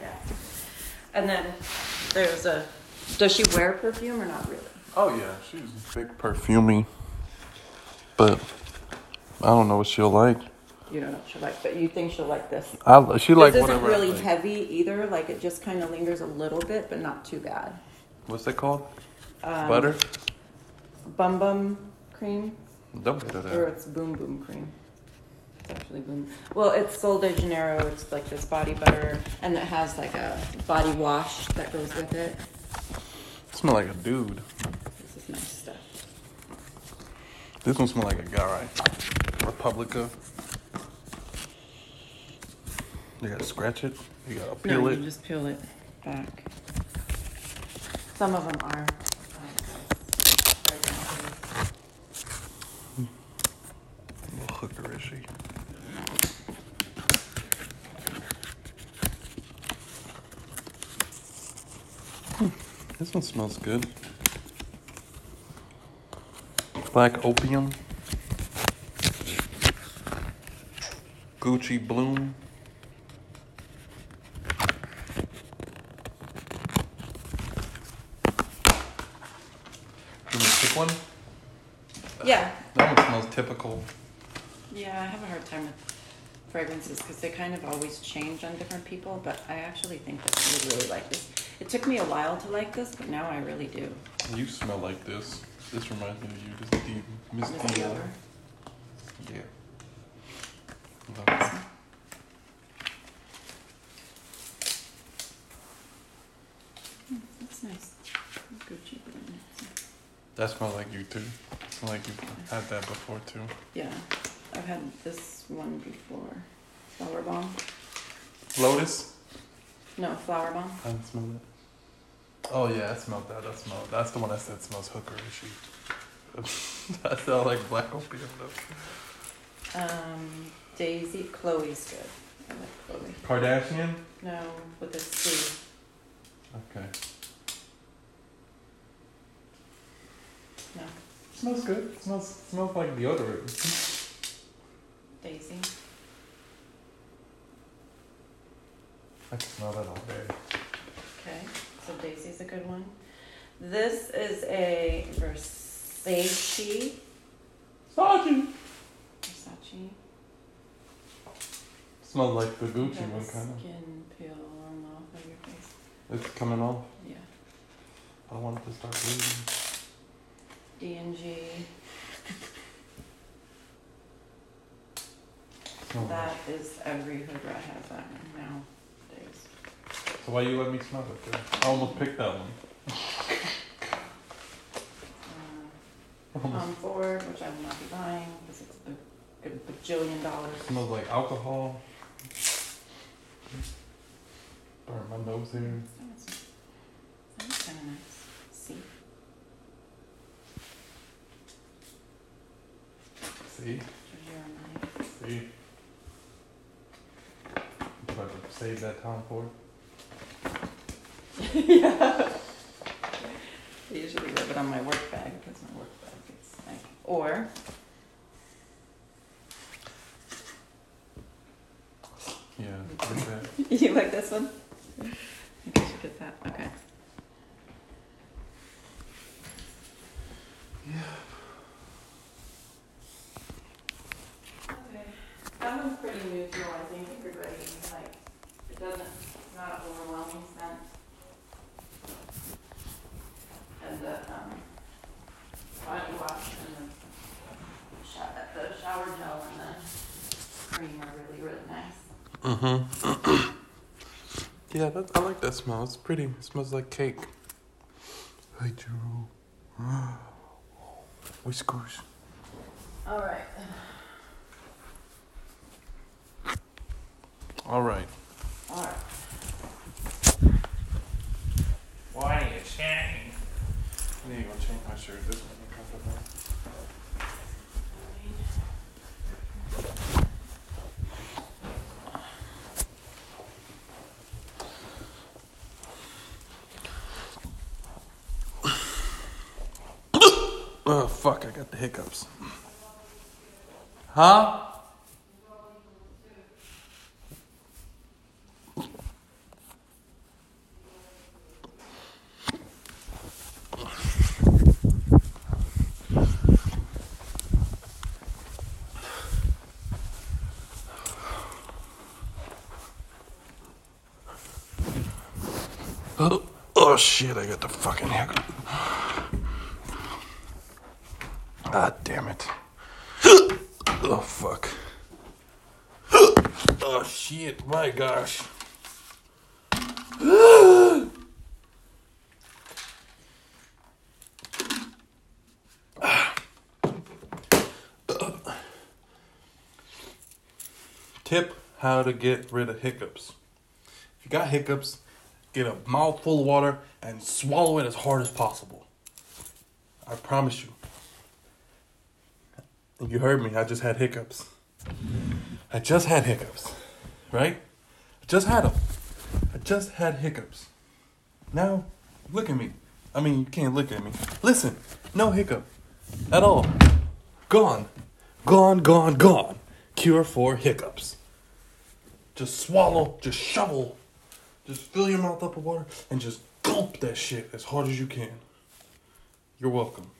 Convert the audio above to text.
Yeah. And then there's a. Does she wear perfume or not really? Oh yeah, she's a big perfumey, but I don't know what she'll like. You don't know what she'll like, but you think she'll like this. I she like this isn't whatever. I really like. heavy either. Like it just kind of lingers a little bit, but not too bad. What's that called? Um, Butter. Bum bum cream, Don't get it or it's boom boom cream. Actually boom. Well, it's Sol de Janeiro. It's like this body butter, and it has like a body wash that goes with it. Smell like a dude. This is nice stuff. This one smell like a guy, right? Republica. You gotta scratch it. You gotta peel no, it. you just peel it back. Some of them are. little hooker is she? This one smells good. Black opium. Gucci bloom. You want to pick one? Yeah, That one smells typical. yeah. I have a hard time with fragrances because they kind of always change on different people. But I actually think that you would really like this. It took me a while to like this, but now I really do. You smell like this. This reminds me of you, this deep, Miss Miss Dior. Dior. Yeah. Love it. Hmm, that's nice. Gucci. That smells like you too. Smell like you've had that before too. Yeah, I've had this one before. Flower bomb. Lotus. No, flower bomb. I didn't smell it. Oh yeah, I smelled that. I smelled. That's the one I said smells hookerish. I smell like black opium though. Um, Daisy. Chloe's good. I like Chloe. Kardashian. No, with a C. Okay. No, Smells good. Smells smells like deodorant. Daisy. I can smell that all day. Okay, so Daisy's a good one. This is a Versace. Sachi. Versace. Smells like the Gucci Got one kind of. Skin peel on off of your face. It's coming off. Yeah. I want it to start bleeding. D and G. Smells That is every hood rat has that one nowadays. So why you let me smell it? Then? I almost picked that one. Uh, Tom Ford, which I will not be buying because it's a good bajillion dollars. smells like alcohol. Burn my nose here. Sounds, sounds kind of nice. See, See, see. If I could save that Tom Ford. yeah. I usually rub it on my work bag because my work bag gets stank. Or Yeah, like that. you like this one? I think I should get that. Okay. That one's pretty neutral. I think everybody like it doesn't it's not an overwhelming scent. And the um, body wash and the, sho- the shower gel and the cream are really really nice. Mm-hmm. yeah, that, I like that smell. It's pretty. It smells like cake. Hey, Drew. Whiskers. All right. All right. All right. Why are you chatting? I need to go change my shirt. This one. Oh, fuck, I got the hiccups. Huh? Oh, oh shit, I got the fucking hiccups. Ah, damn it. Oh, fuck. Oh, shit, my gosh. Tip how to get rid of hiccups. If you got hiccups, get a mouthful of water and swallow it as hard as possible. I promise you. You heard me, I just had hiccups. I just had hiccups, right? I just had them. I just had hiccups. Now, look at me. I mean, you can't look at me. Listen, no hiccup at all. Gone. Gone, gone, gone. Cure for hiccups. Just swallow, just shovel, just fill your mouth up with water and just gulp that shit as hard as you can. You're welcome.